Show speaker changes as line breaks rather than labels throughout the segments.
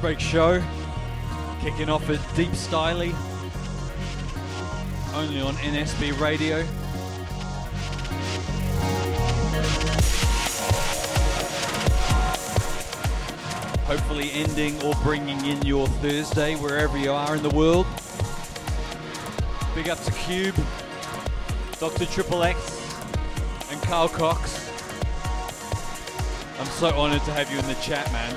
Break Show, kicking off at Deep Styley, only on NSB Radio. Hopefully, ending or bringing in your Thursday wherever you are in the world. Big up to Cube, Dr. Triple X, and Carl Cox. I'm so honored to have you in the chat, man.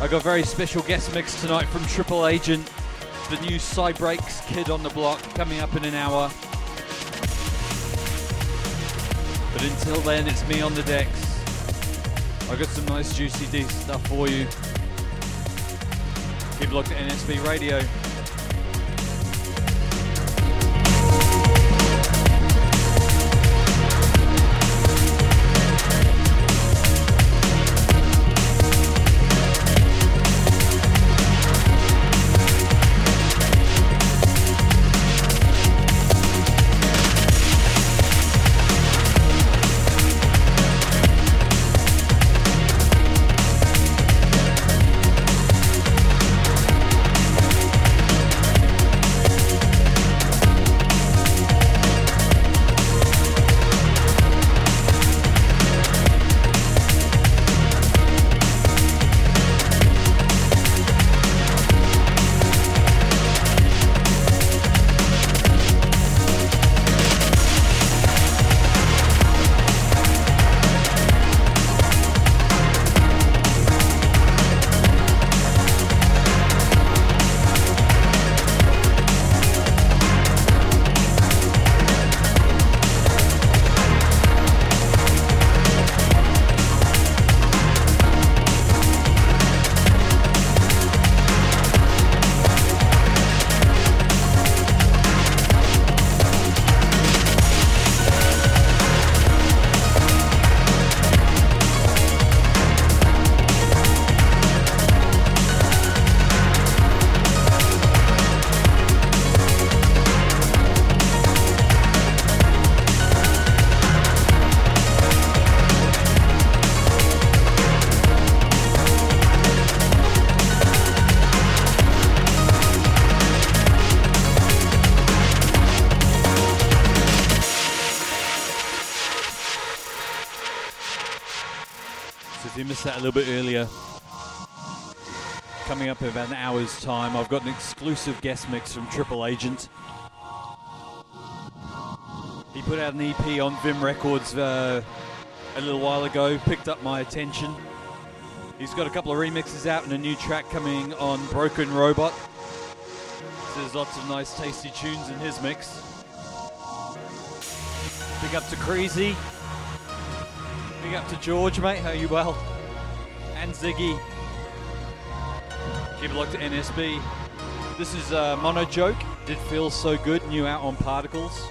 I got a very special guest mix tonight from Triple Agent, the new Psy Breaks kid on the block, coming up in an hour. But until then, it's me on the decks. I got some nice juicy D stuff for you. Keep locked at NSB Radio. Missed that a little bit earlier, coming up in about an hour's time, I've got an exclusive guest mix from Triple Agent. He put out an EP on Vim Records uh, a little while ago, picked up my attention. He's got a couple of remixes out and a new track coming on Broken Robot. So there's lots of nice, tasty tunes in his mix. Big up to Crazy. Big up to George, mate. How are you well? And Ziggy. Keep it locked to NSB. This is uh, Mono Joke. Did feel so good. New out on Particles.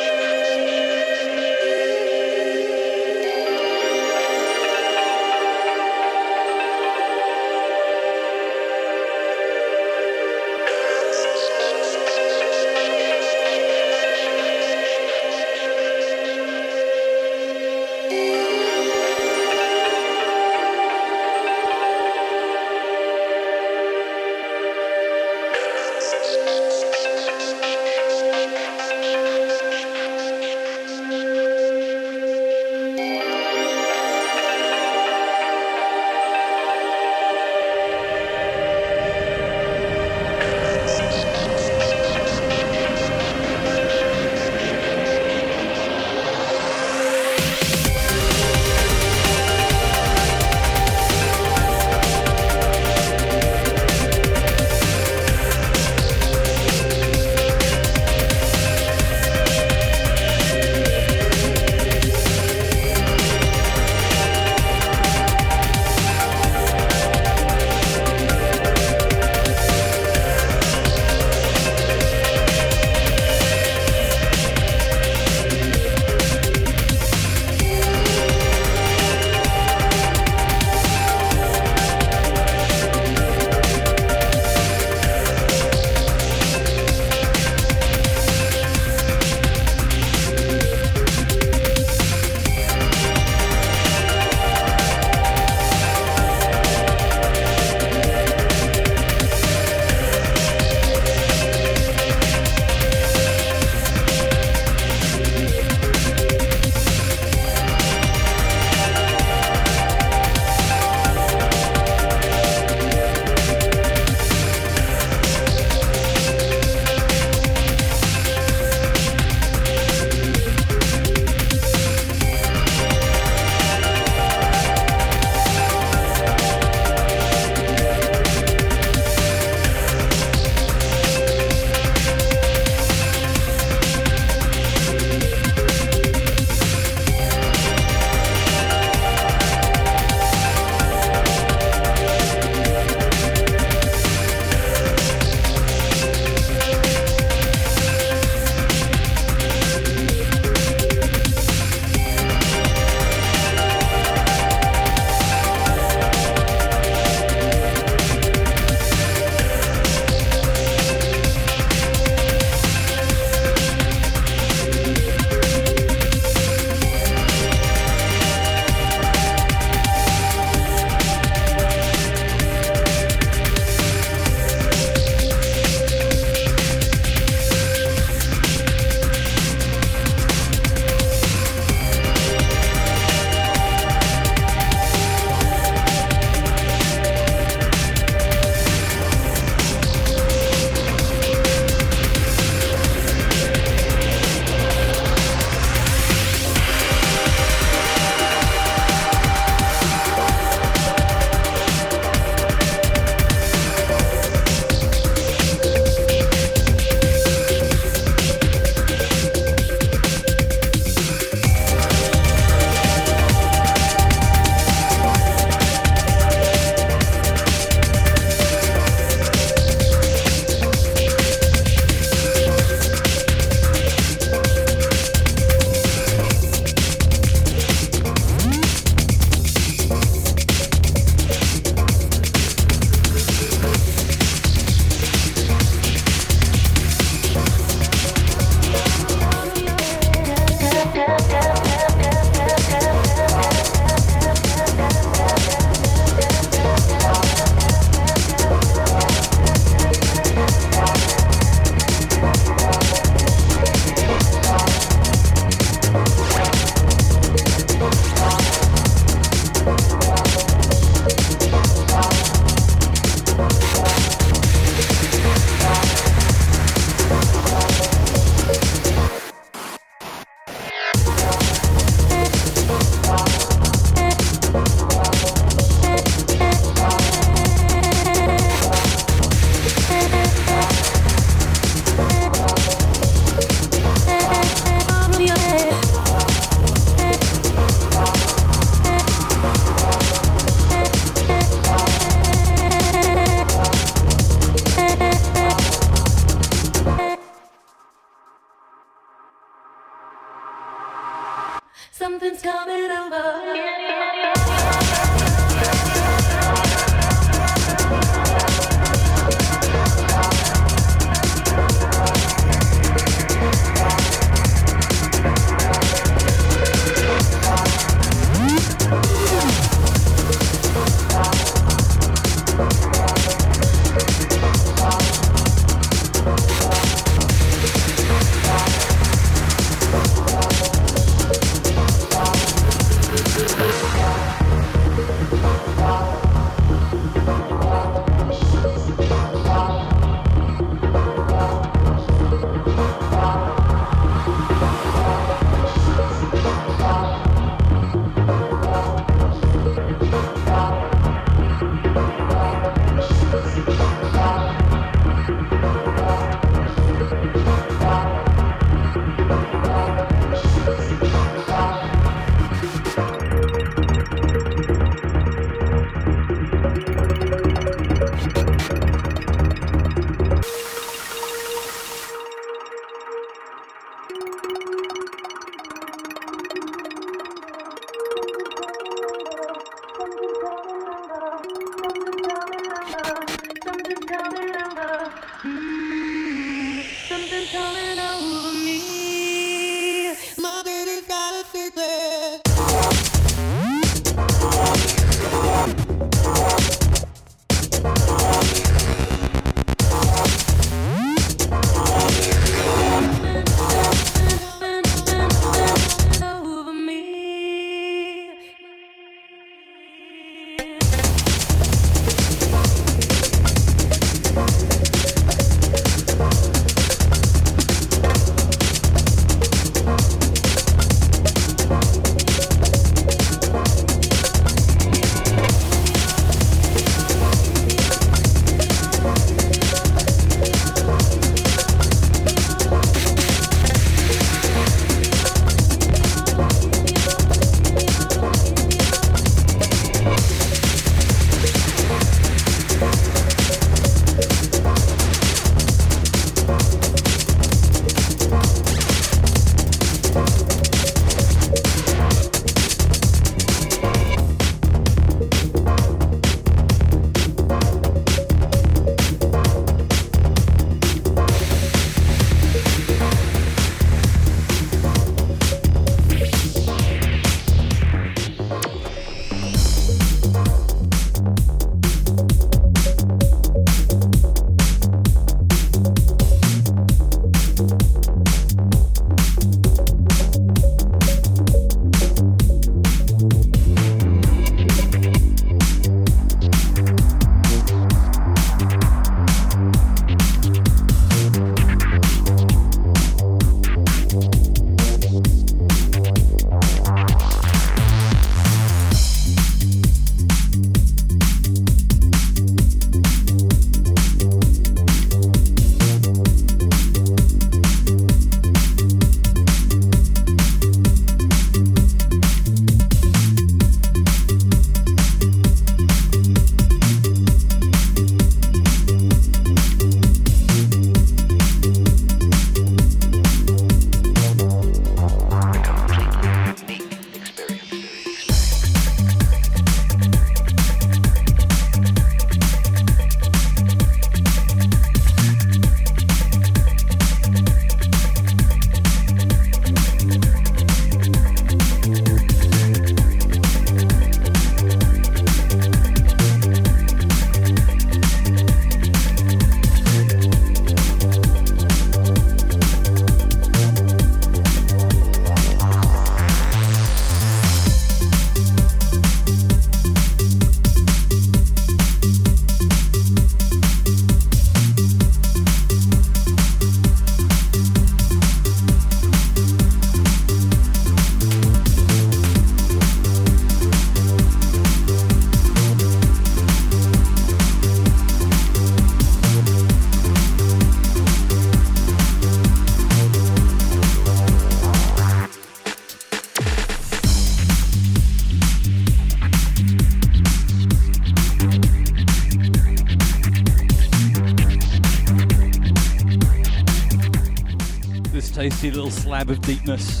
Tasty little slab of deepness.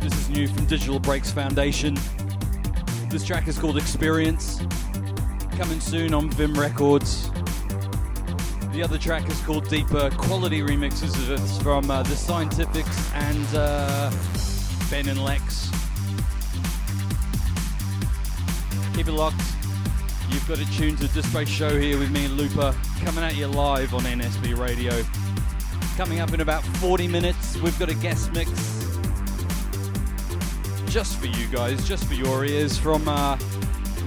This is new from Digital Breaks Foundation. This track is called Experience, coming soon on Vim Records. The other track is called Deeper, quality remixes of from uh, The Scientifics and uh, Ben and Lex. Keep it locked. You've got it tuned to the Display Show here with me and Looper, coming at you live on NSB Radio. Coming up in about 40 minutes, we've got a guest mix just for you guys, just for your ears, from uh,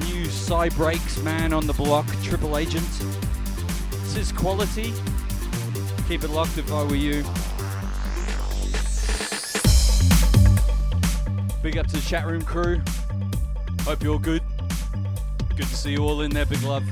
new Psy Breaks man on the block, Triple Agent. This is quality. Keep it locked if I were you. Big up to the chat room crew. Hope you're good. Good to see you all in there. Big love.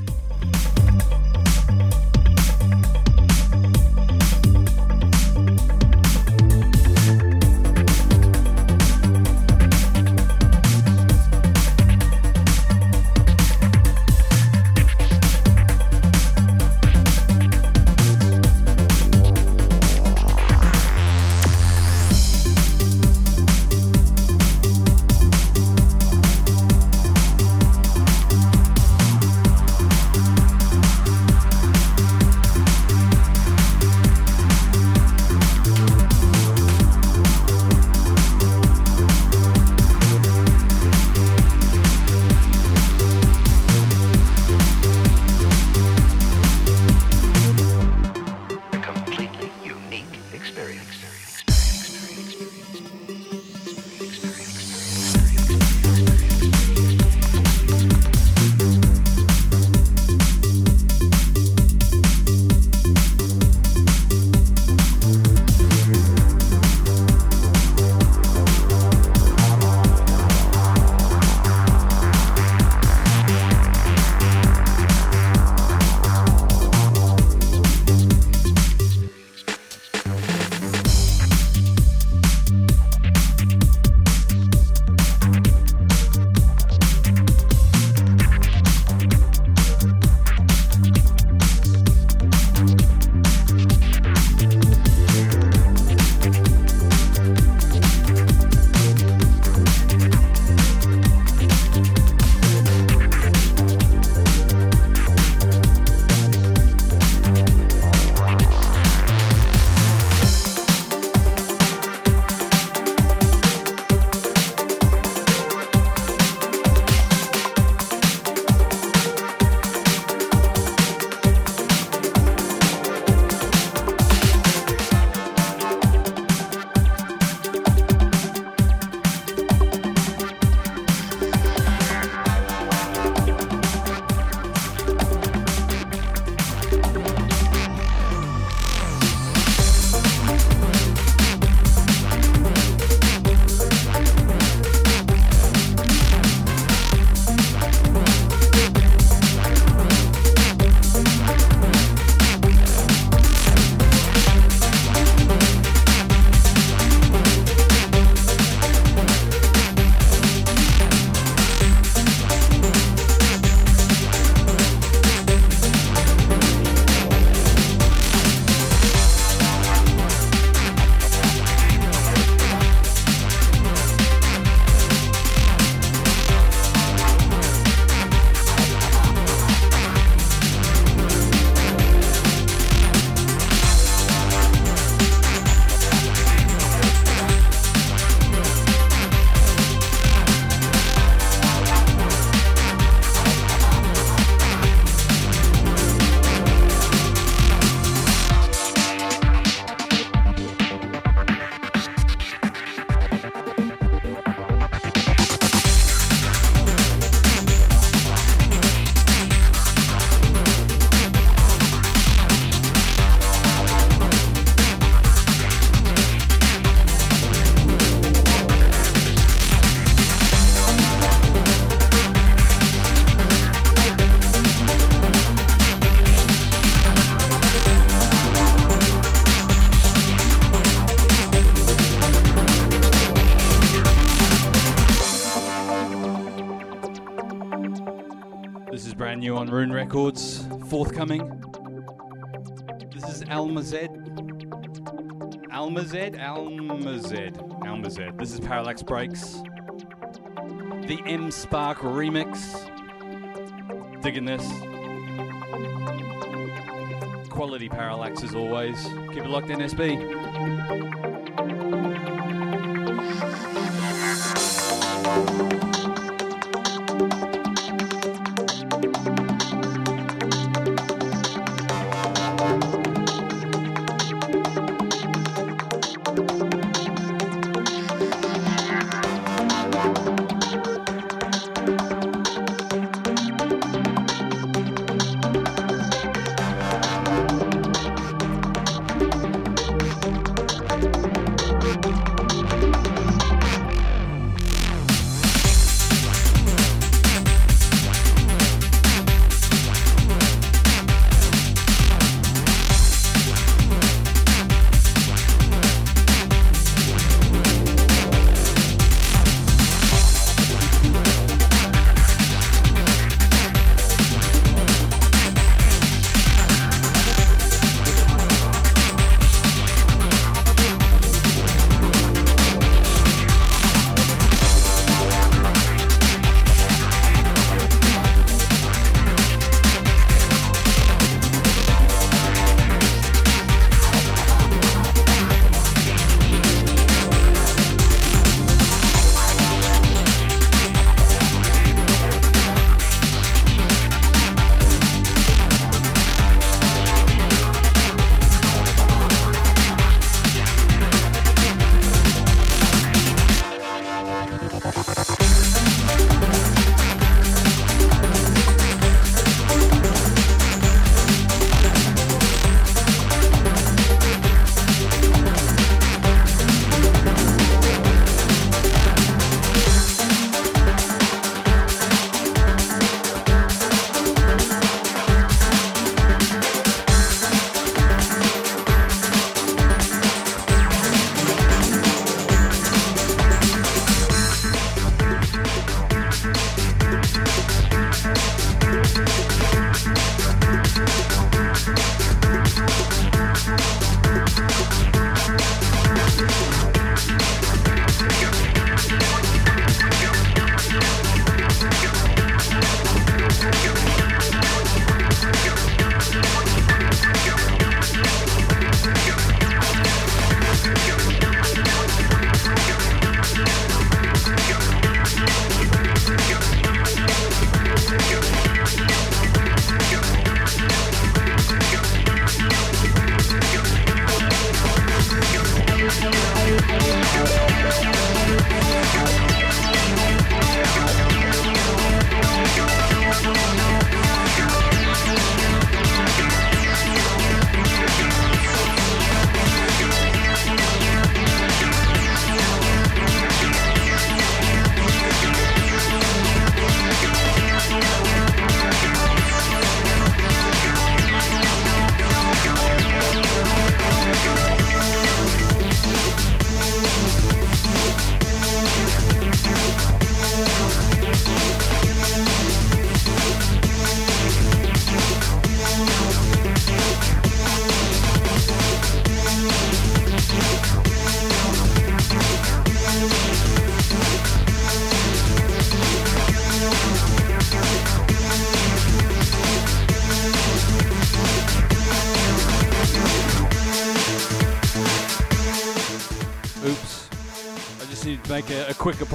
Records, forthcoming. This is Almazed, Almazed, Almazed, Almazed. This is Parallax Breaks. The M Spark remix. Digging this. Quality Parallax as always. Keep it locked in, SB.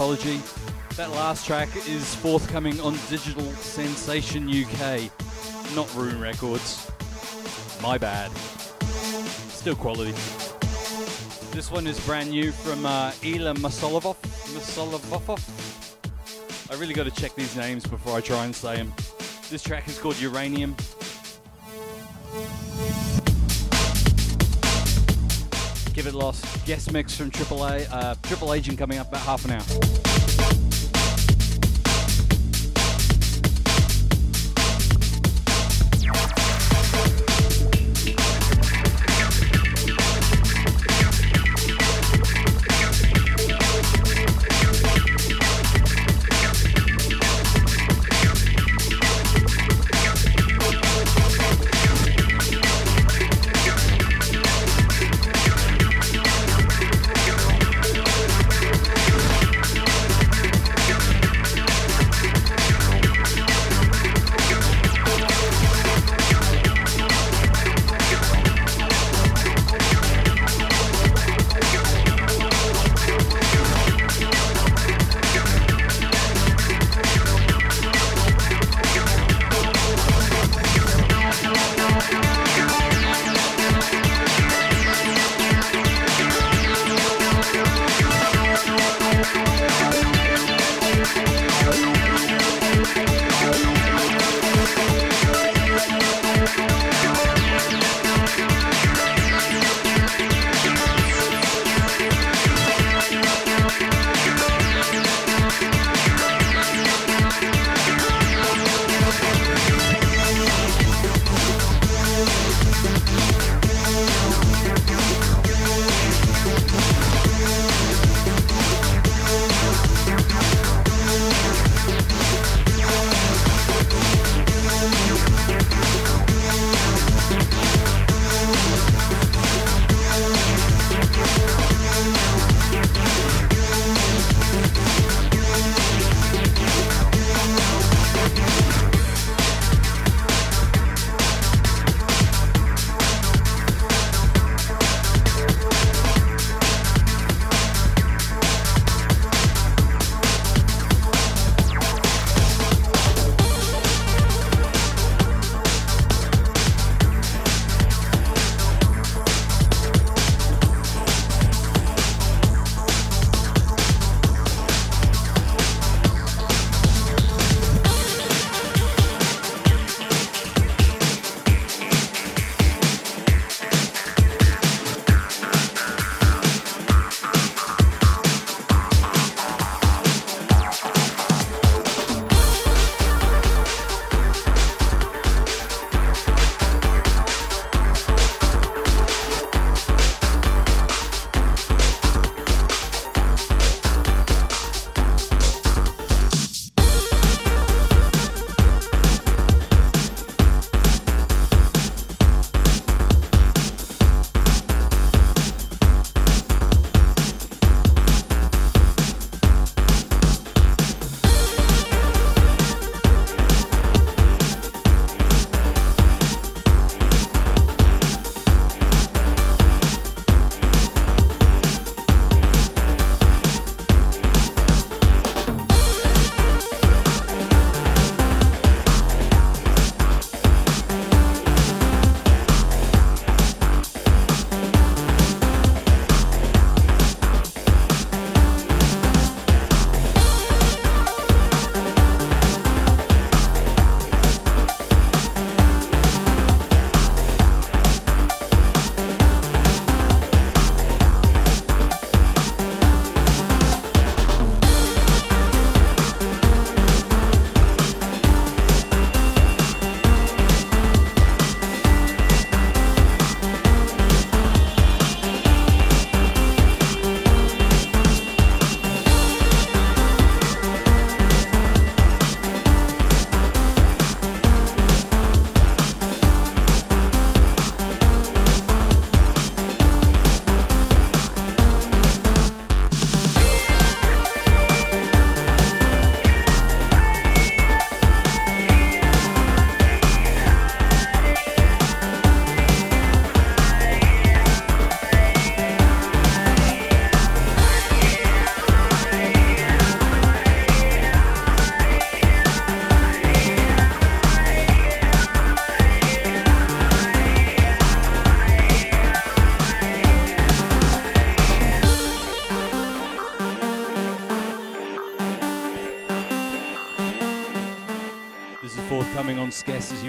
That last track is forthcoming on Digital Sensation UK, not Rune Records. My bad. Still quality. This one is brand new from uh, Ila Masolovov. Masolovov. I really got to check these names before I try and say them. This track is called Uranium. Guest mix from Triple A. Uh, Triple Agent coming up about half an hour.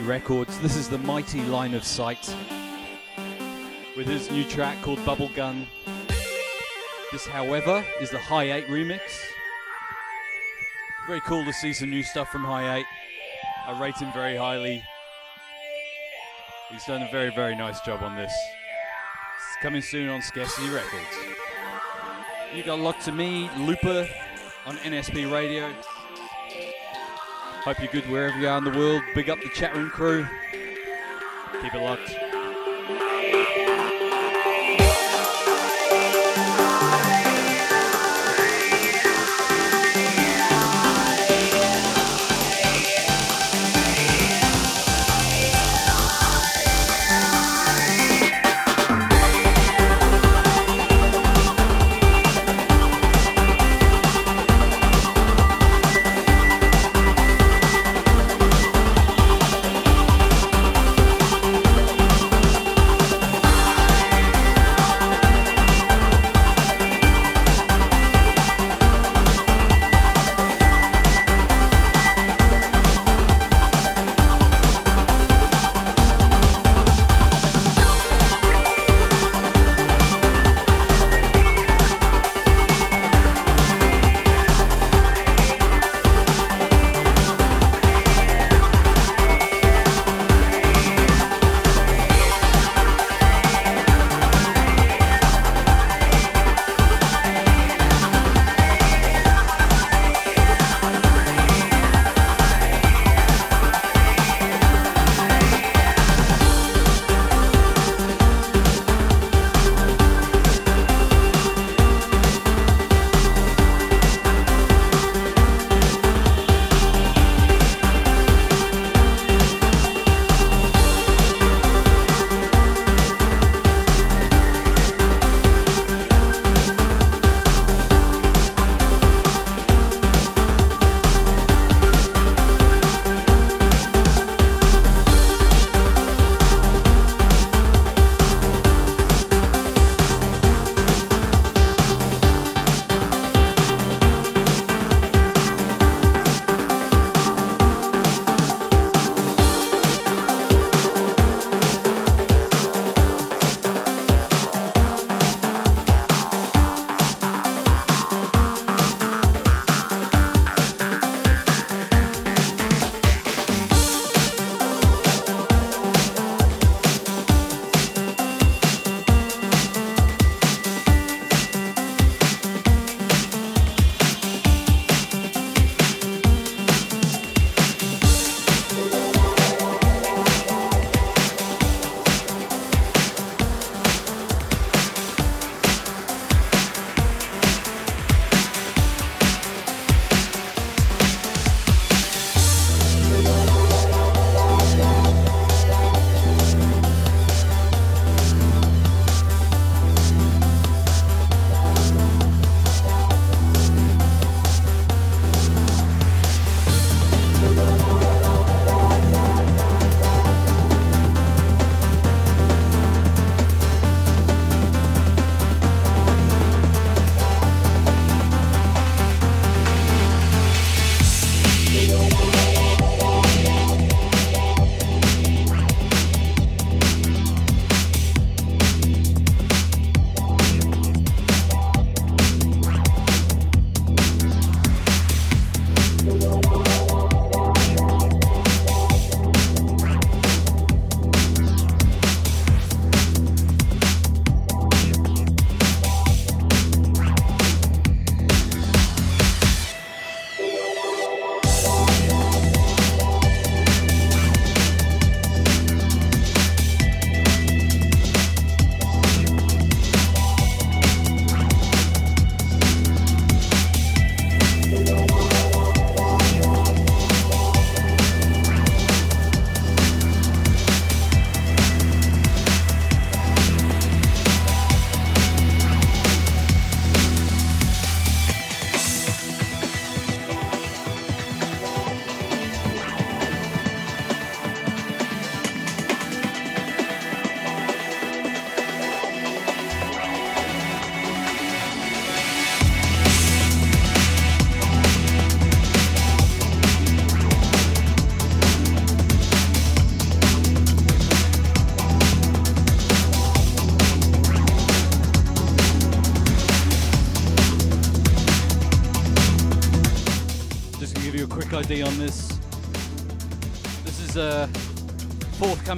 Records. This is the mighty Line of Sight with his new track called Bubble Gun. This, however, is the High 8 remix. Very cool to see some new stuff from High 8. I rate him very highly. He's done a very, very nice job on this. It's coming soon on Scarcity Records. You got locked to me, Looper, on NSB Radio. Hope you're good wherever you are in the world. Big up the chat room crew. Keep it locked.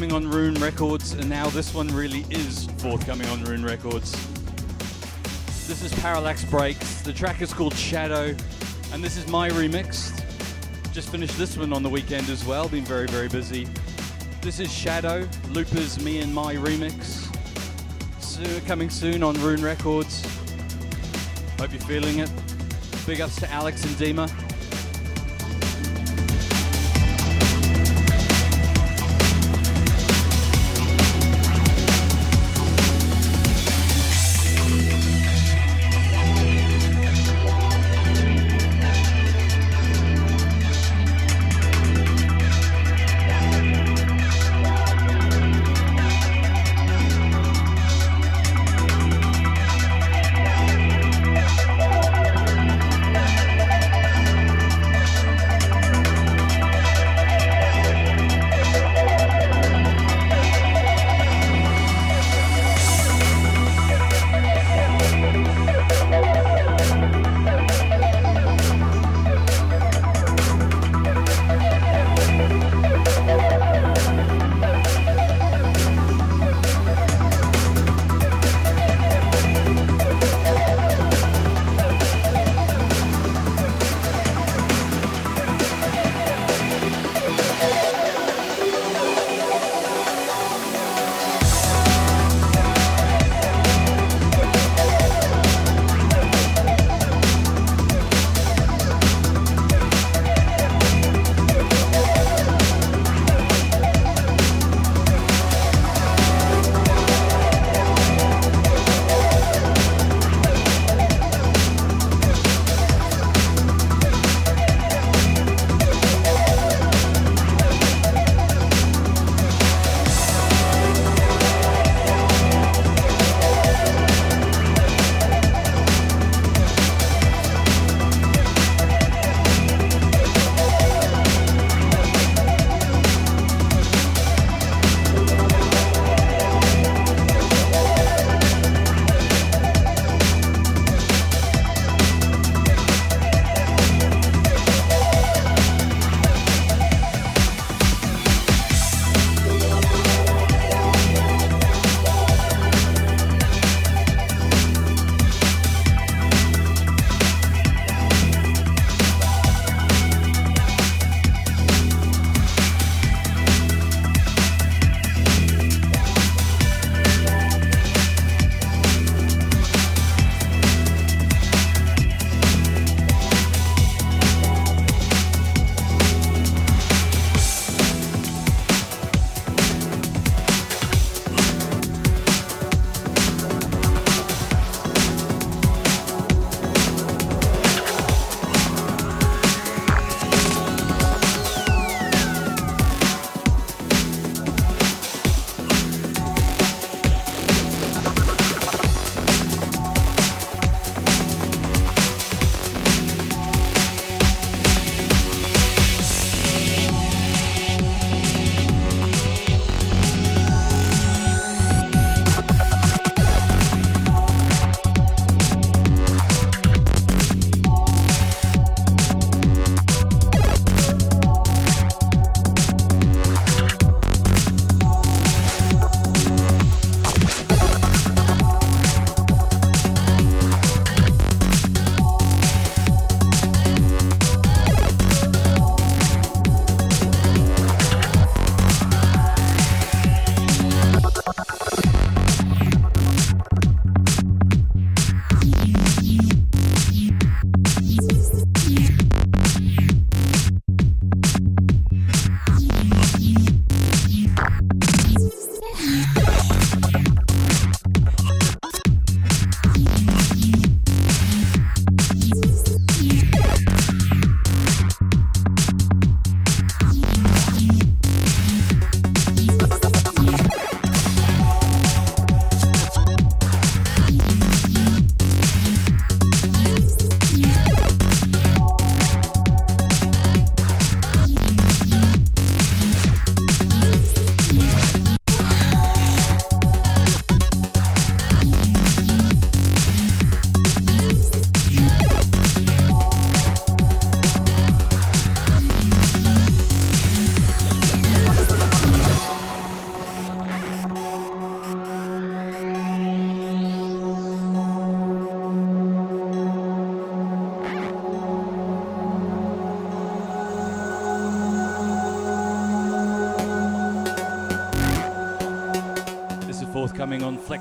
Forthcoming on Rune Records, and now this one really is forthcoming on Rune Records. This is Parallax Breaks. The track is called Shadow, and this is my remix. Just finished this one on the weekend as well, been very, very busy. This is Shadow, Looper's Me and My remix. So, coming soon on Rune Records. Hope you're feeling it. Big ups to Alex and Dima.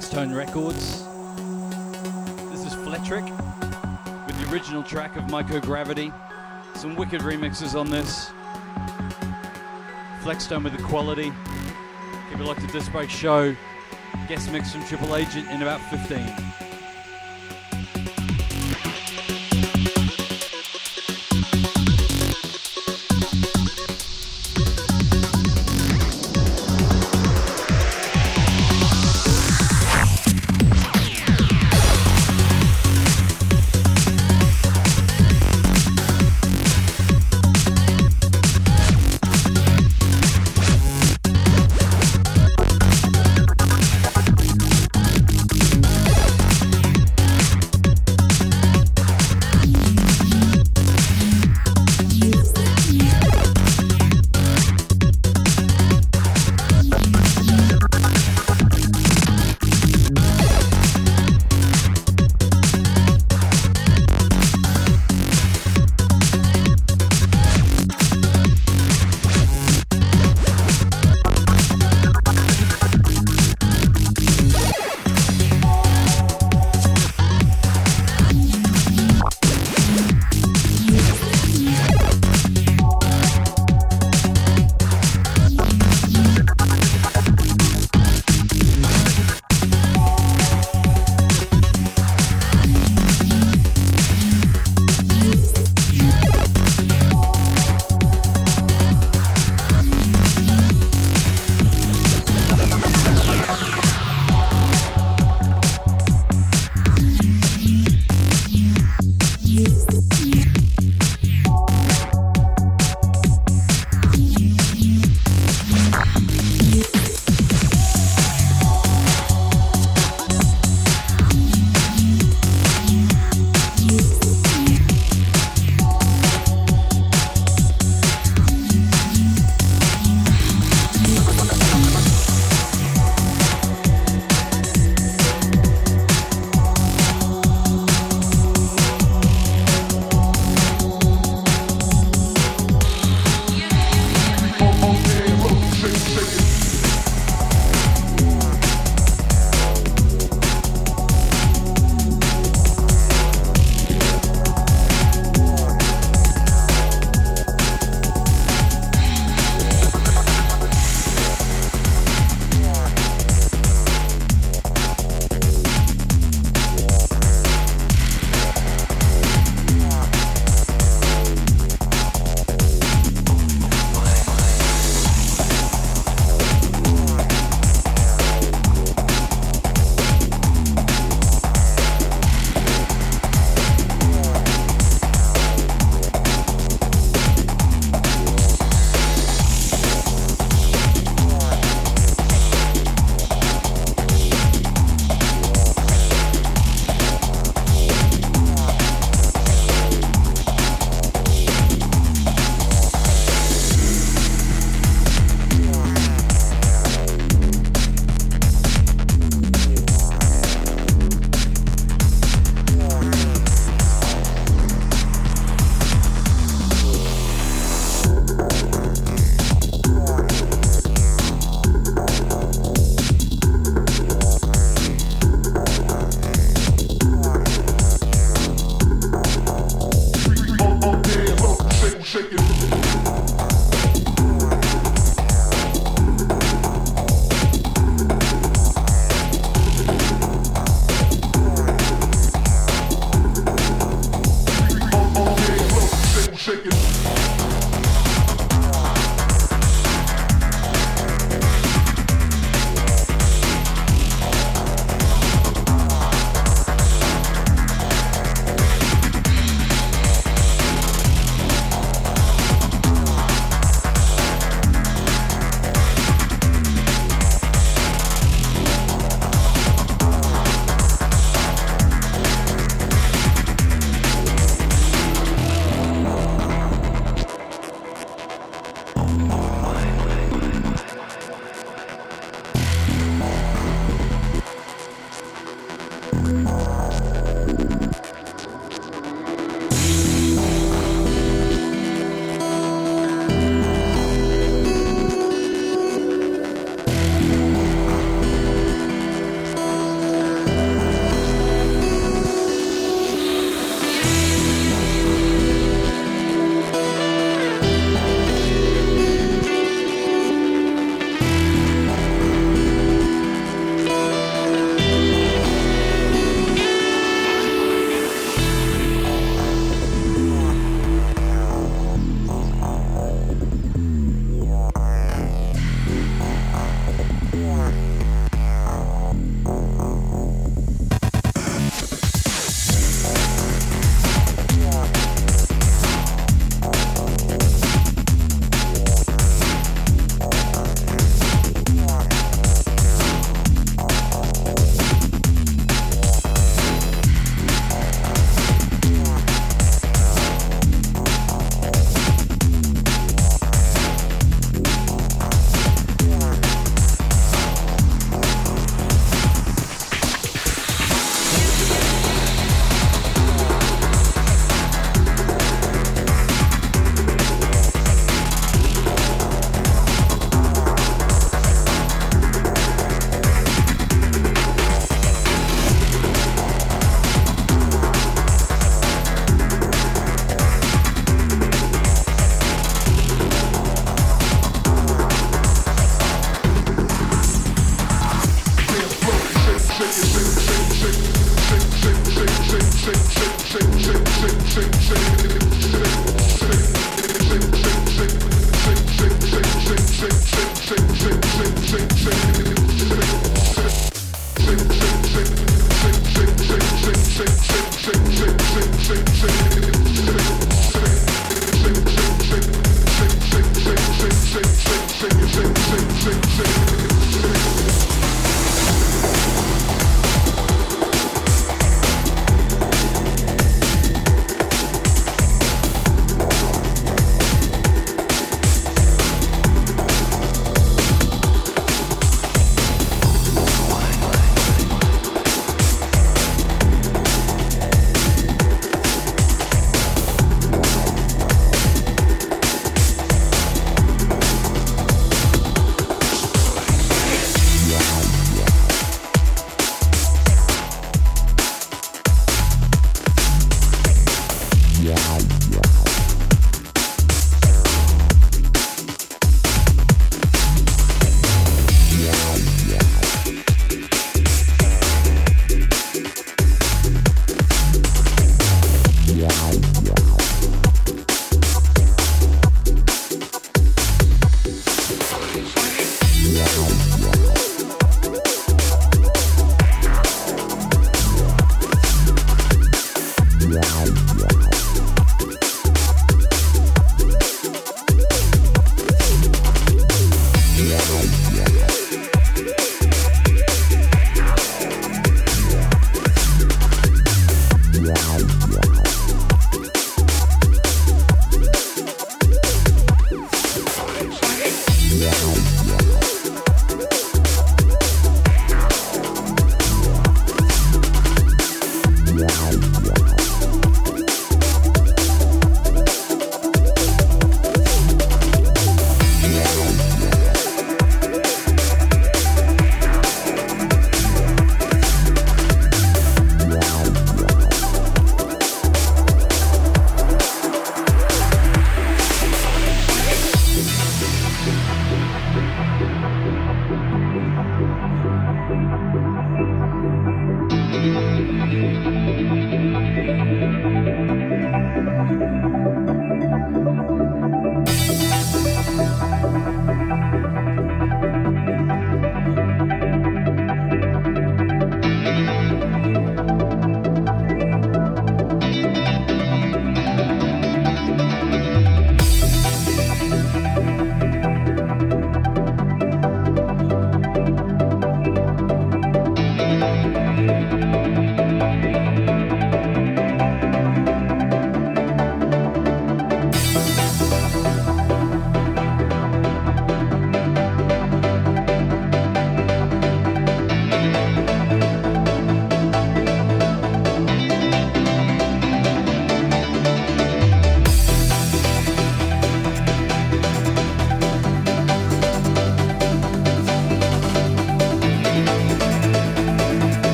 Flextone Records. This is Fletric with the original track of Microgravity. Some wicked remixes on this. Flextone with the quality. Keep it like the Disc Break Show. Guest mix from Triple Agent in about 15.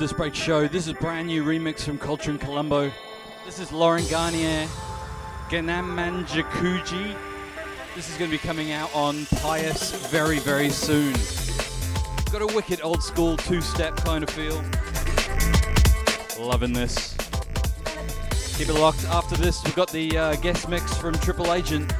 Disc Break Show. This is brand new remix from Culture in Colombo. This is Laurent Garnier, Ganam Manjakuji. This is going to be coming out on Pius very, very soon. Got a wicked old school two step kind of feel. Loving this. Keep it locked. After this, we've got the uh, guest mix from Triple Agent.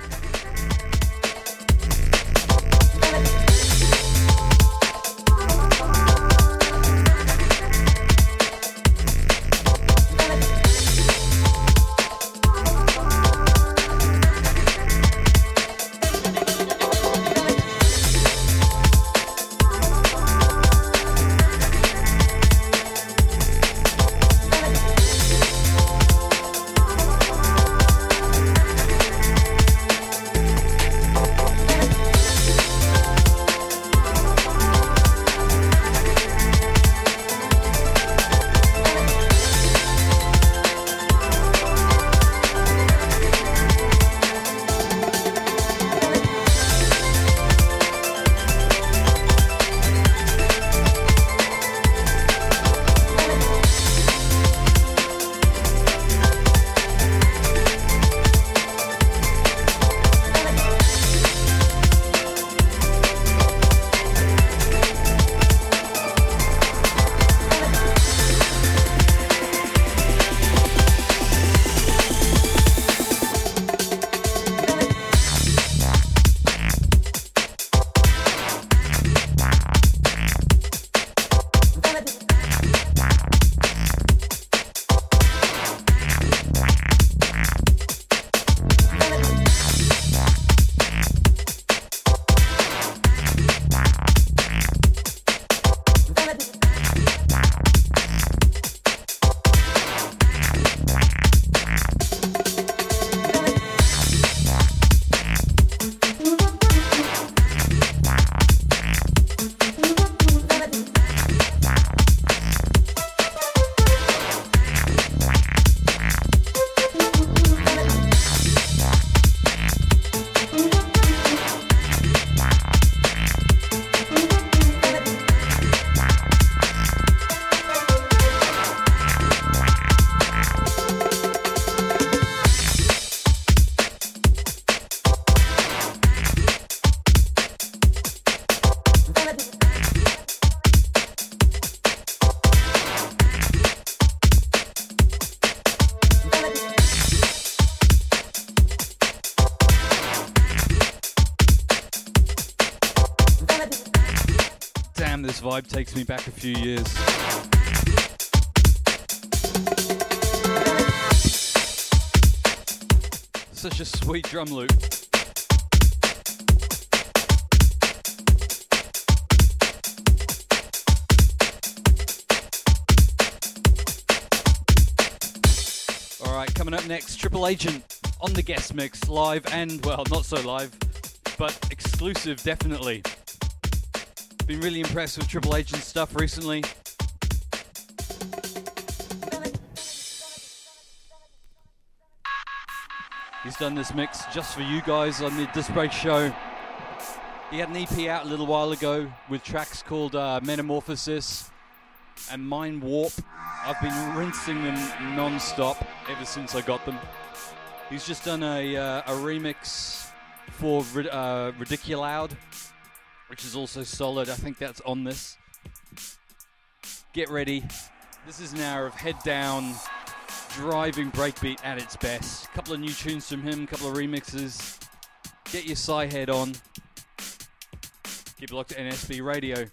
Takes me back a few years. Such a sweet drum loop. All right, coming up next, Triple Agent on the guest mix, live and, well, not so live, but exclusive, definitely. Been really impressed with Triple Agent stuff recently. He's done this mix just for you guys on the Psy Break show. He had an EP out a little while ago with tracks called uh, Metamorphosis and Mind Warp. I've been rinsing them non-stop ever since I got them. He's just done a, uh, a remix for uh, Ridiculoud, which is also solid. I think that's on this. Get ready. This is an hour of head down, driving breakbeat at its best. A couple of new tunes from him, a couple of remixes. Get your side head on. Keep it locked to NSB Radio.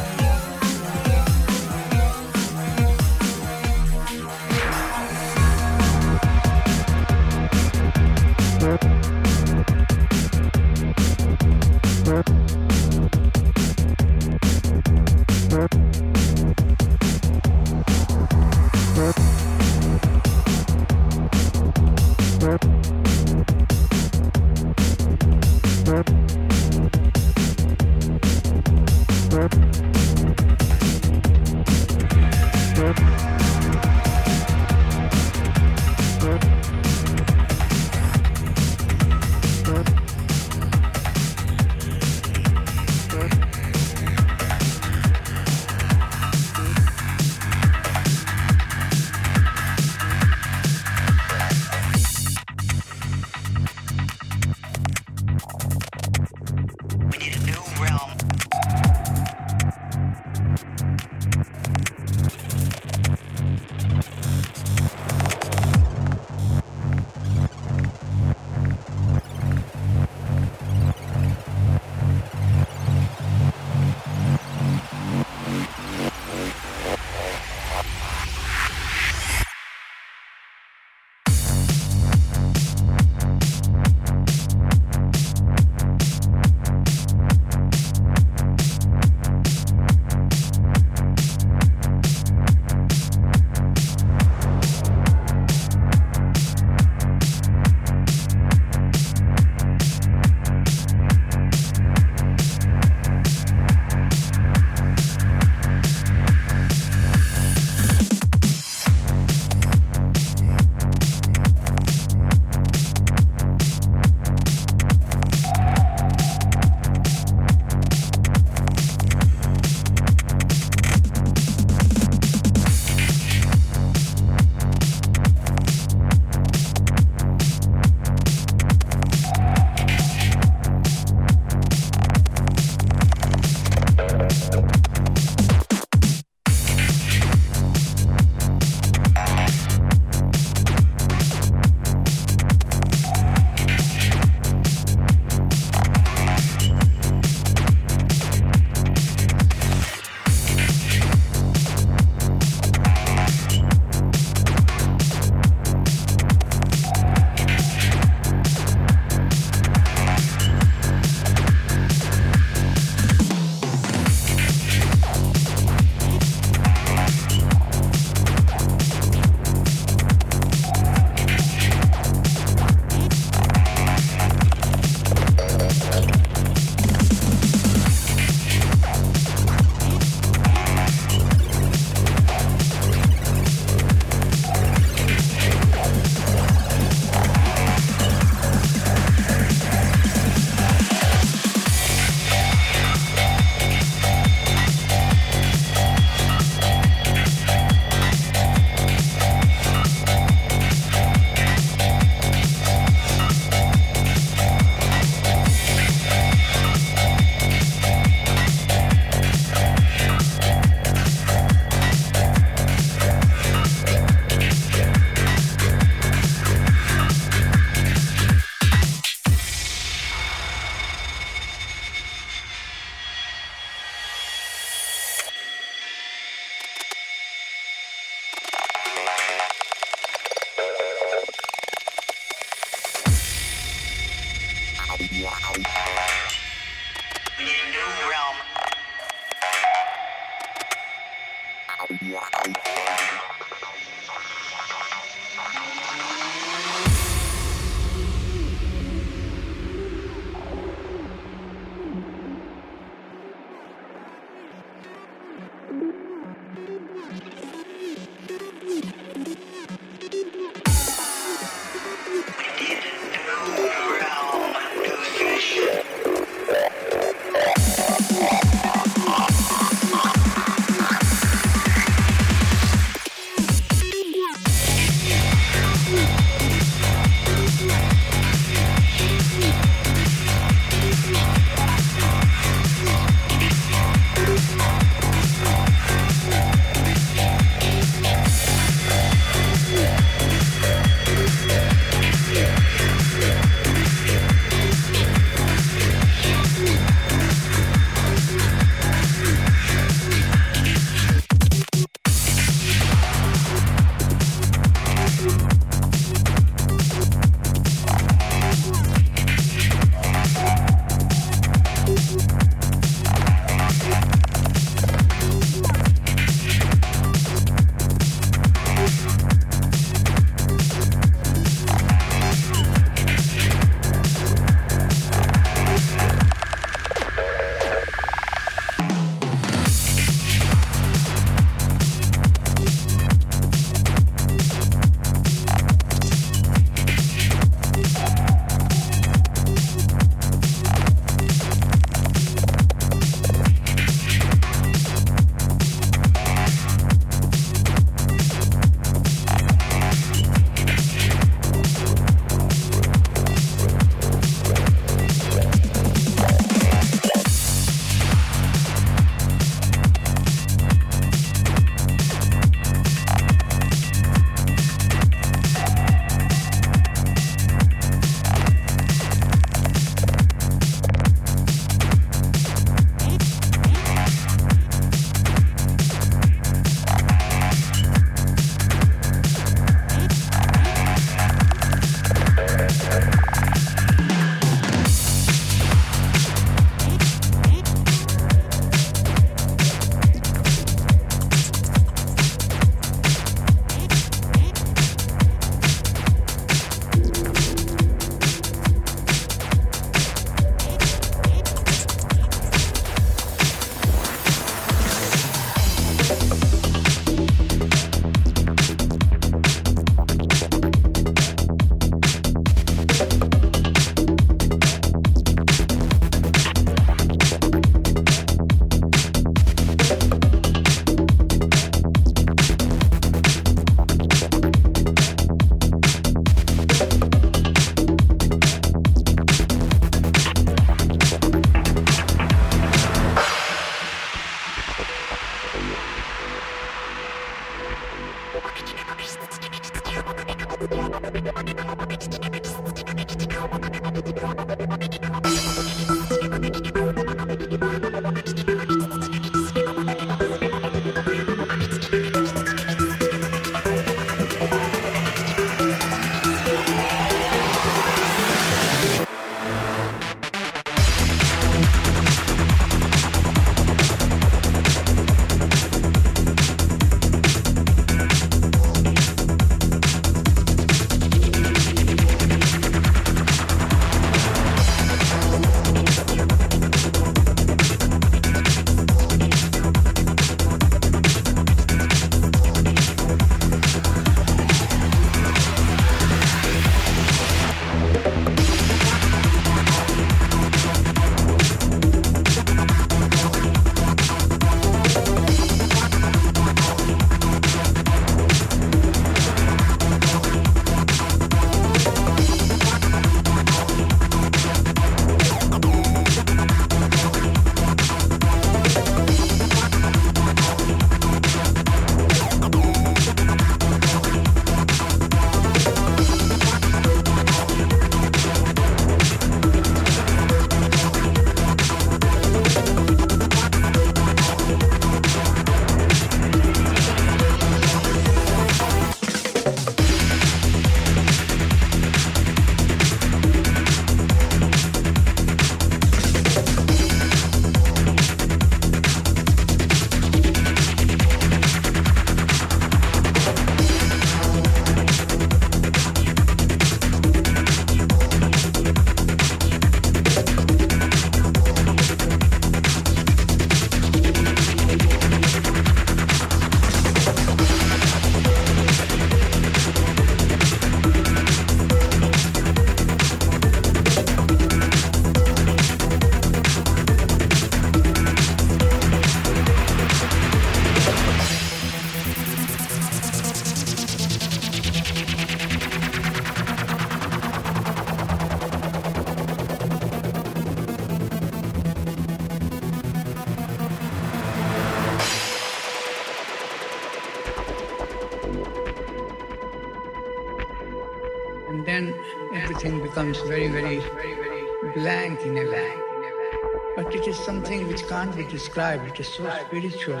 Something which can't be described. It is so spiritual.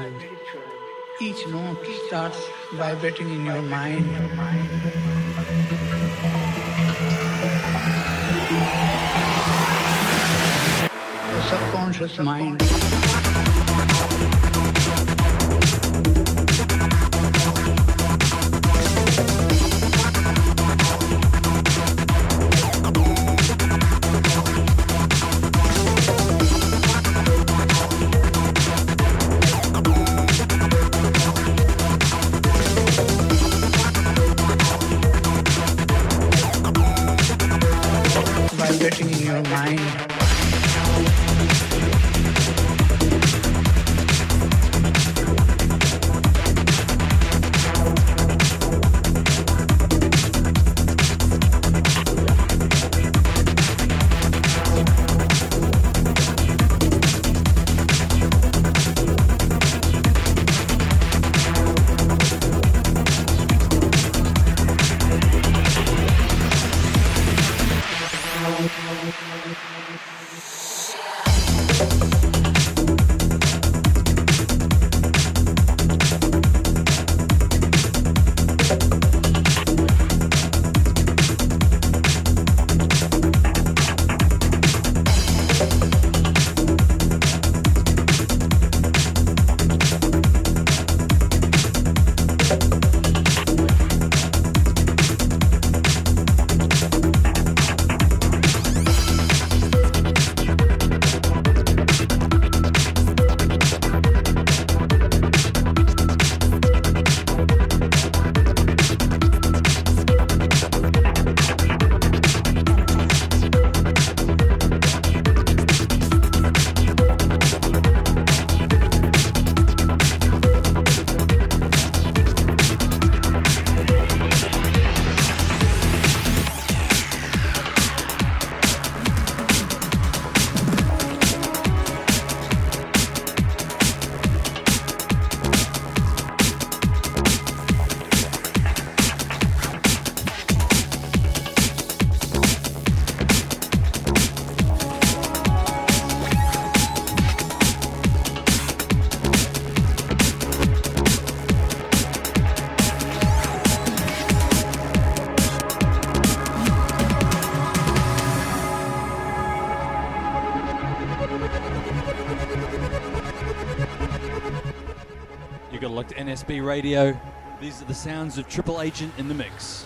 Each note starts vibrating in your mind. The subconscious mind.
NSB Radio. These are the sounds of Triple Agent in the mix.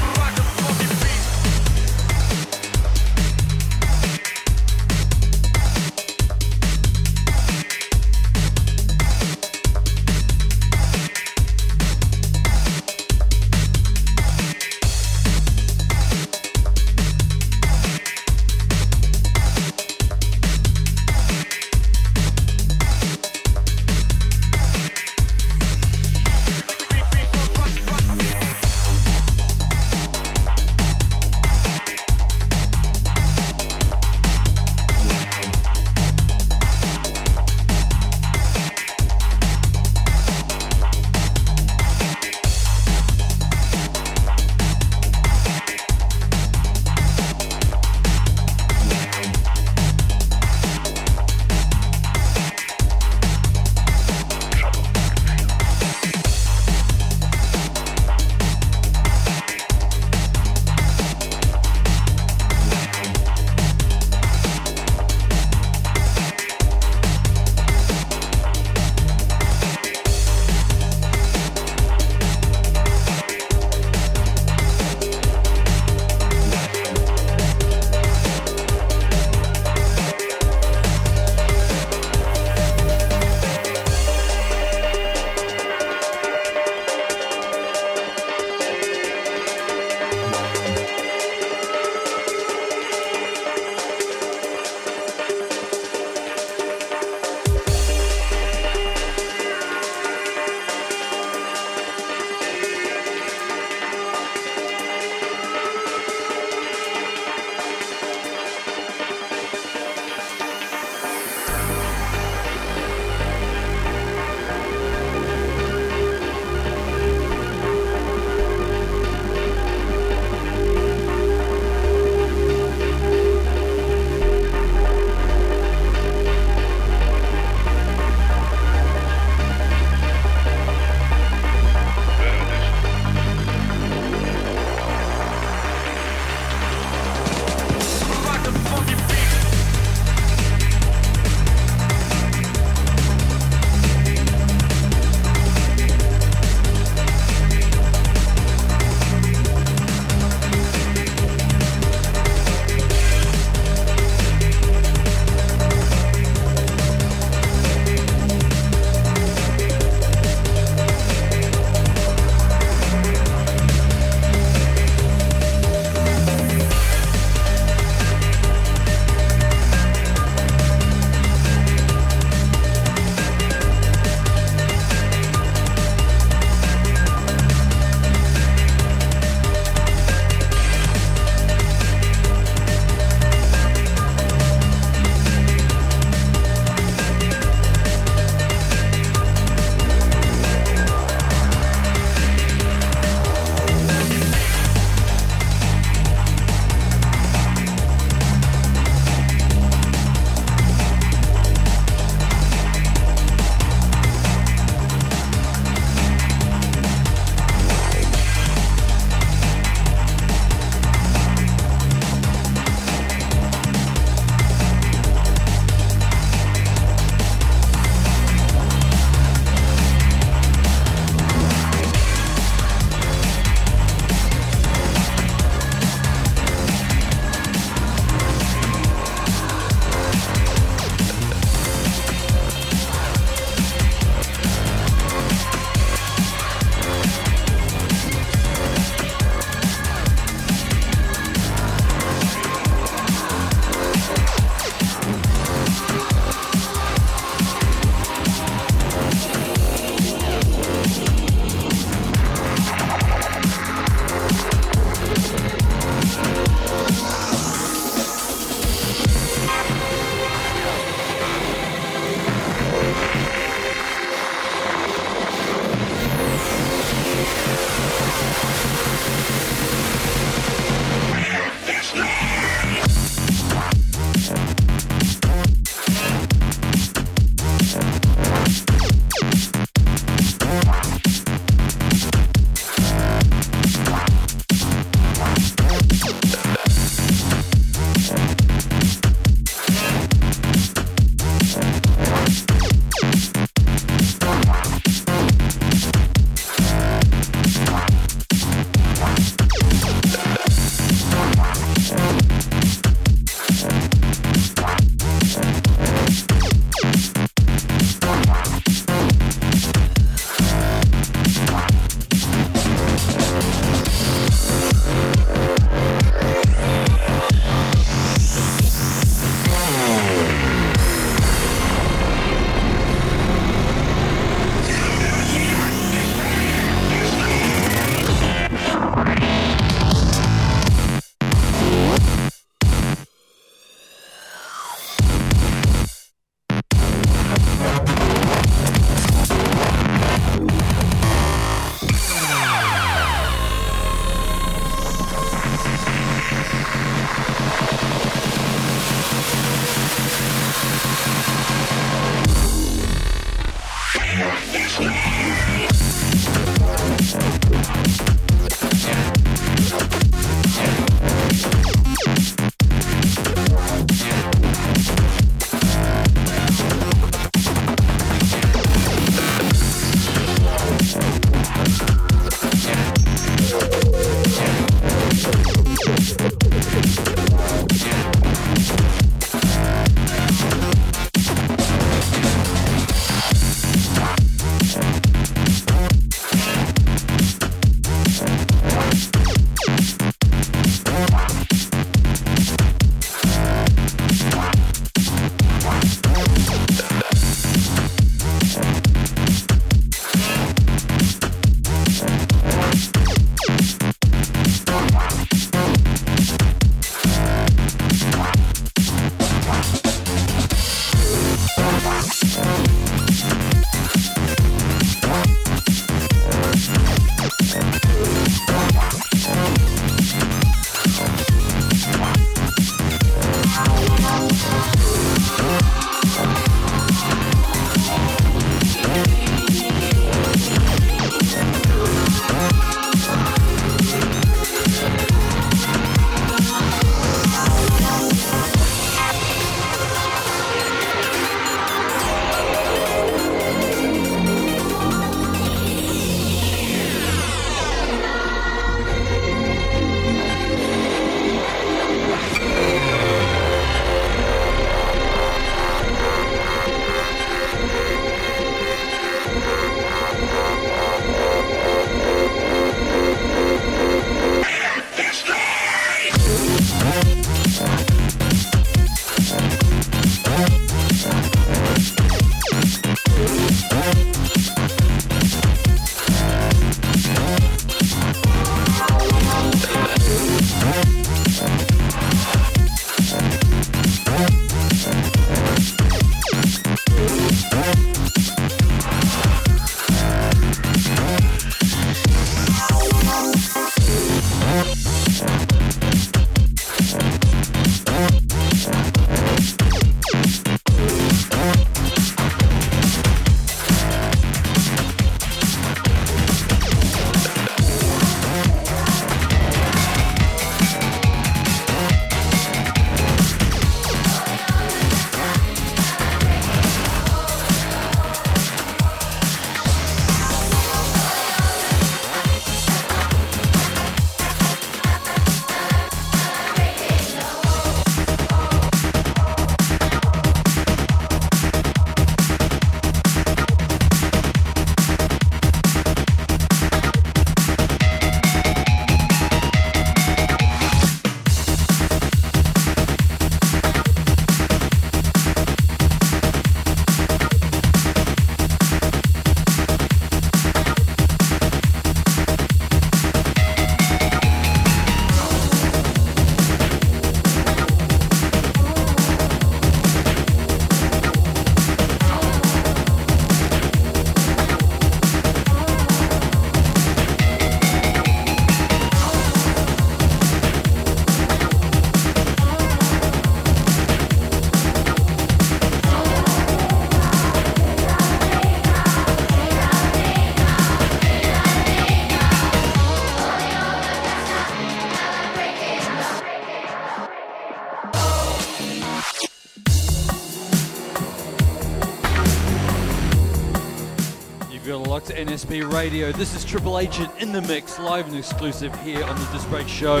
Locked Radio. This is Triple Agent in the mix, live and exclusive here on the Psy Break Show.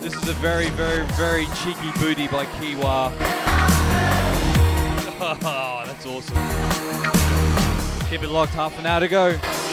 This is a very, very, very cheeky booty by Kiwa. Oh, that's awesome. Keep it locked, half an hour to go.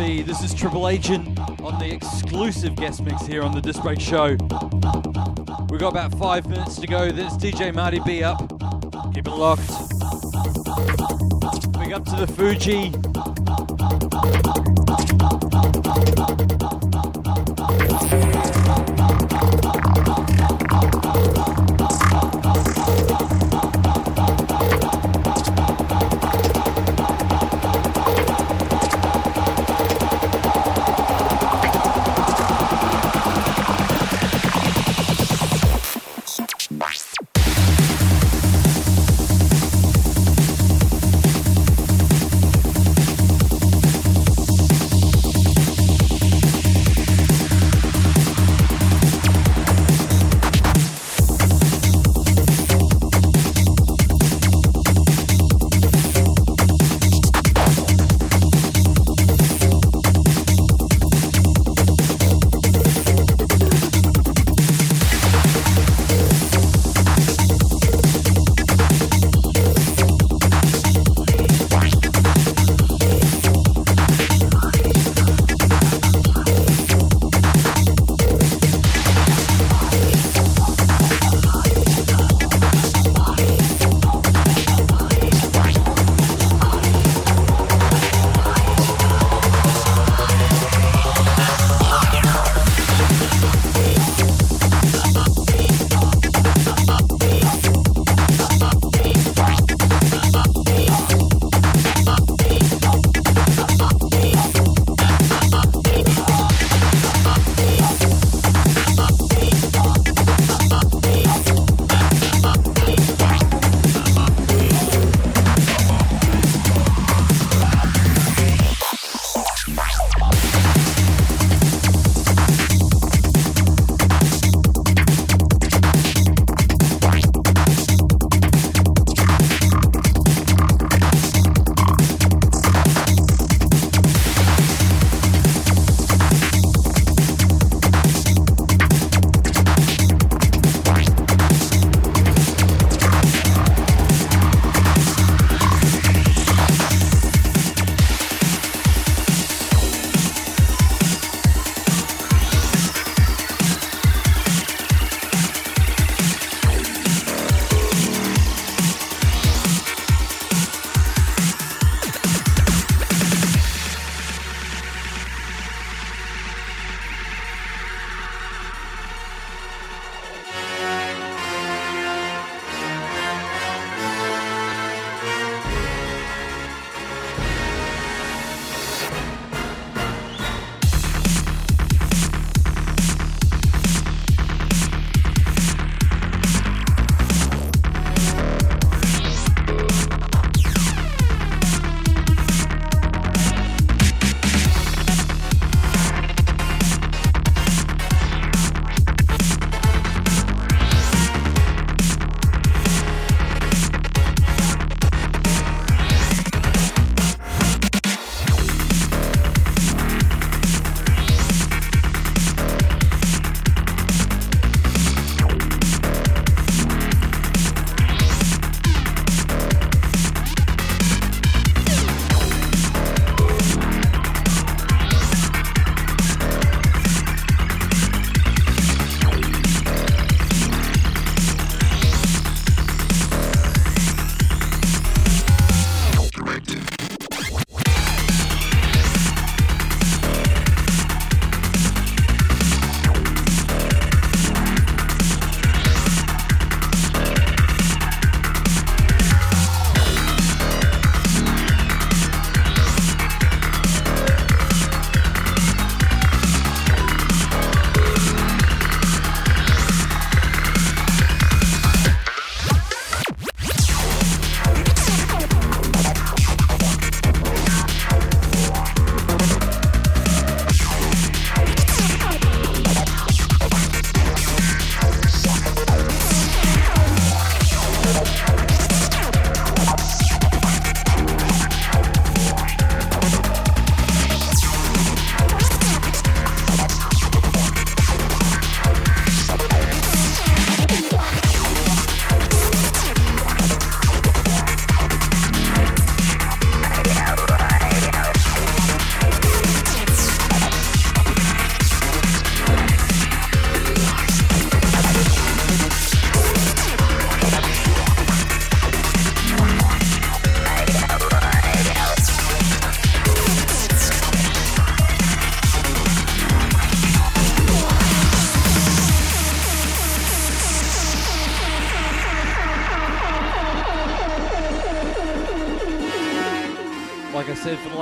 NSB. This is Triple Agent on the exclusive guest mix here on the Psy Break Show. We've got about five minutes to go. This DJ Marty B up. Keep it locked. Big up to the Fuji.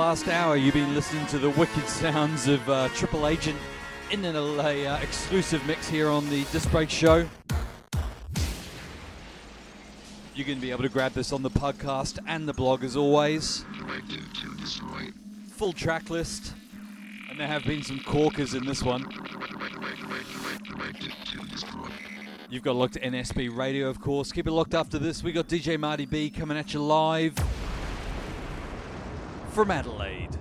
Last hour, you've been listening to the wicked sounds of uh, Triple Agent in an LA uh, exclusive mix here on the Psy Break Show. You're going to be able to grab this on the podcast and the blog as always. Full track list. And there have been some corkers in this one. You've got looked at NSB Radio, of course. Keep it locked after this. We got DJ Marty B coming at you live from Adelaide.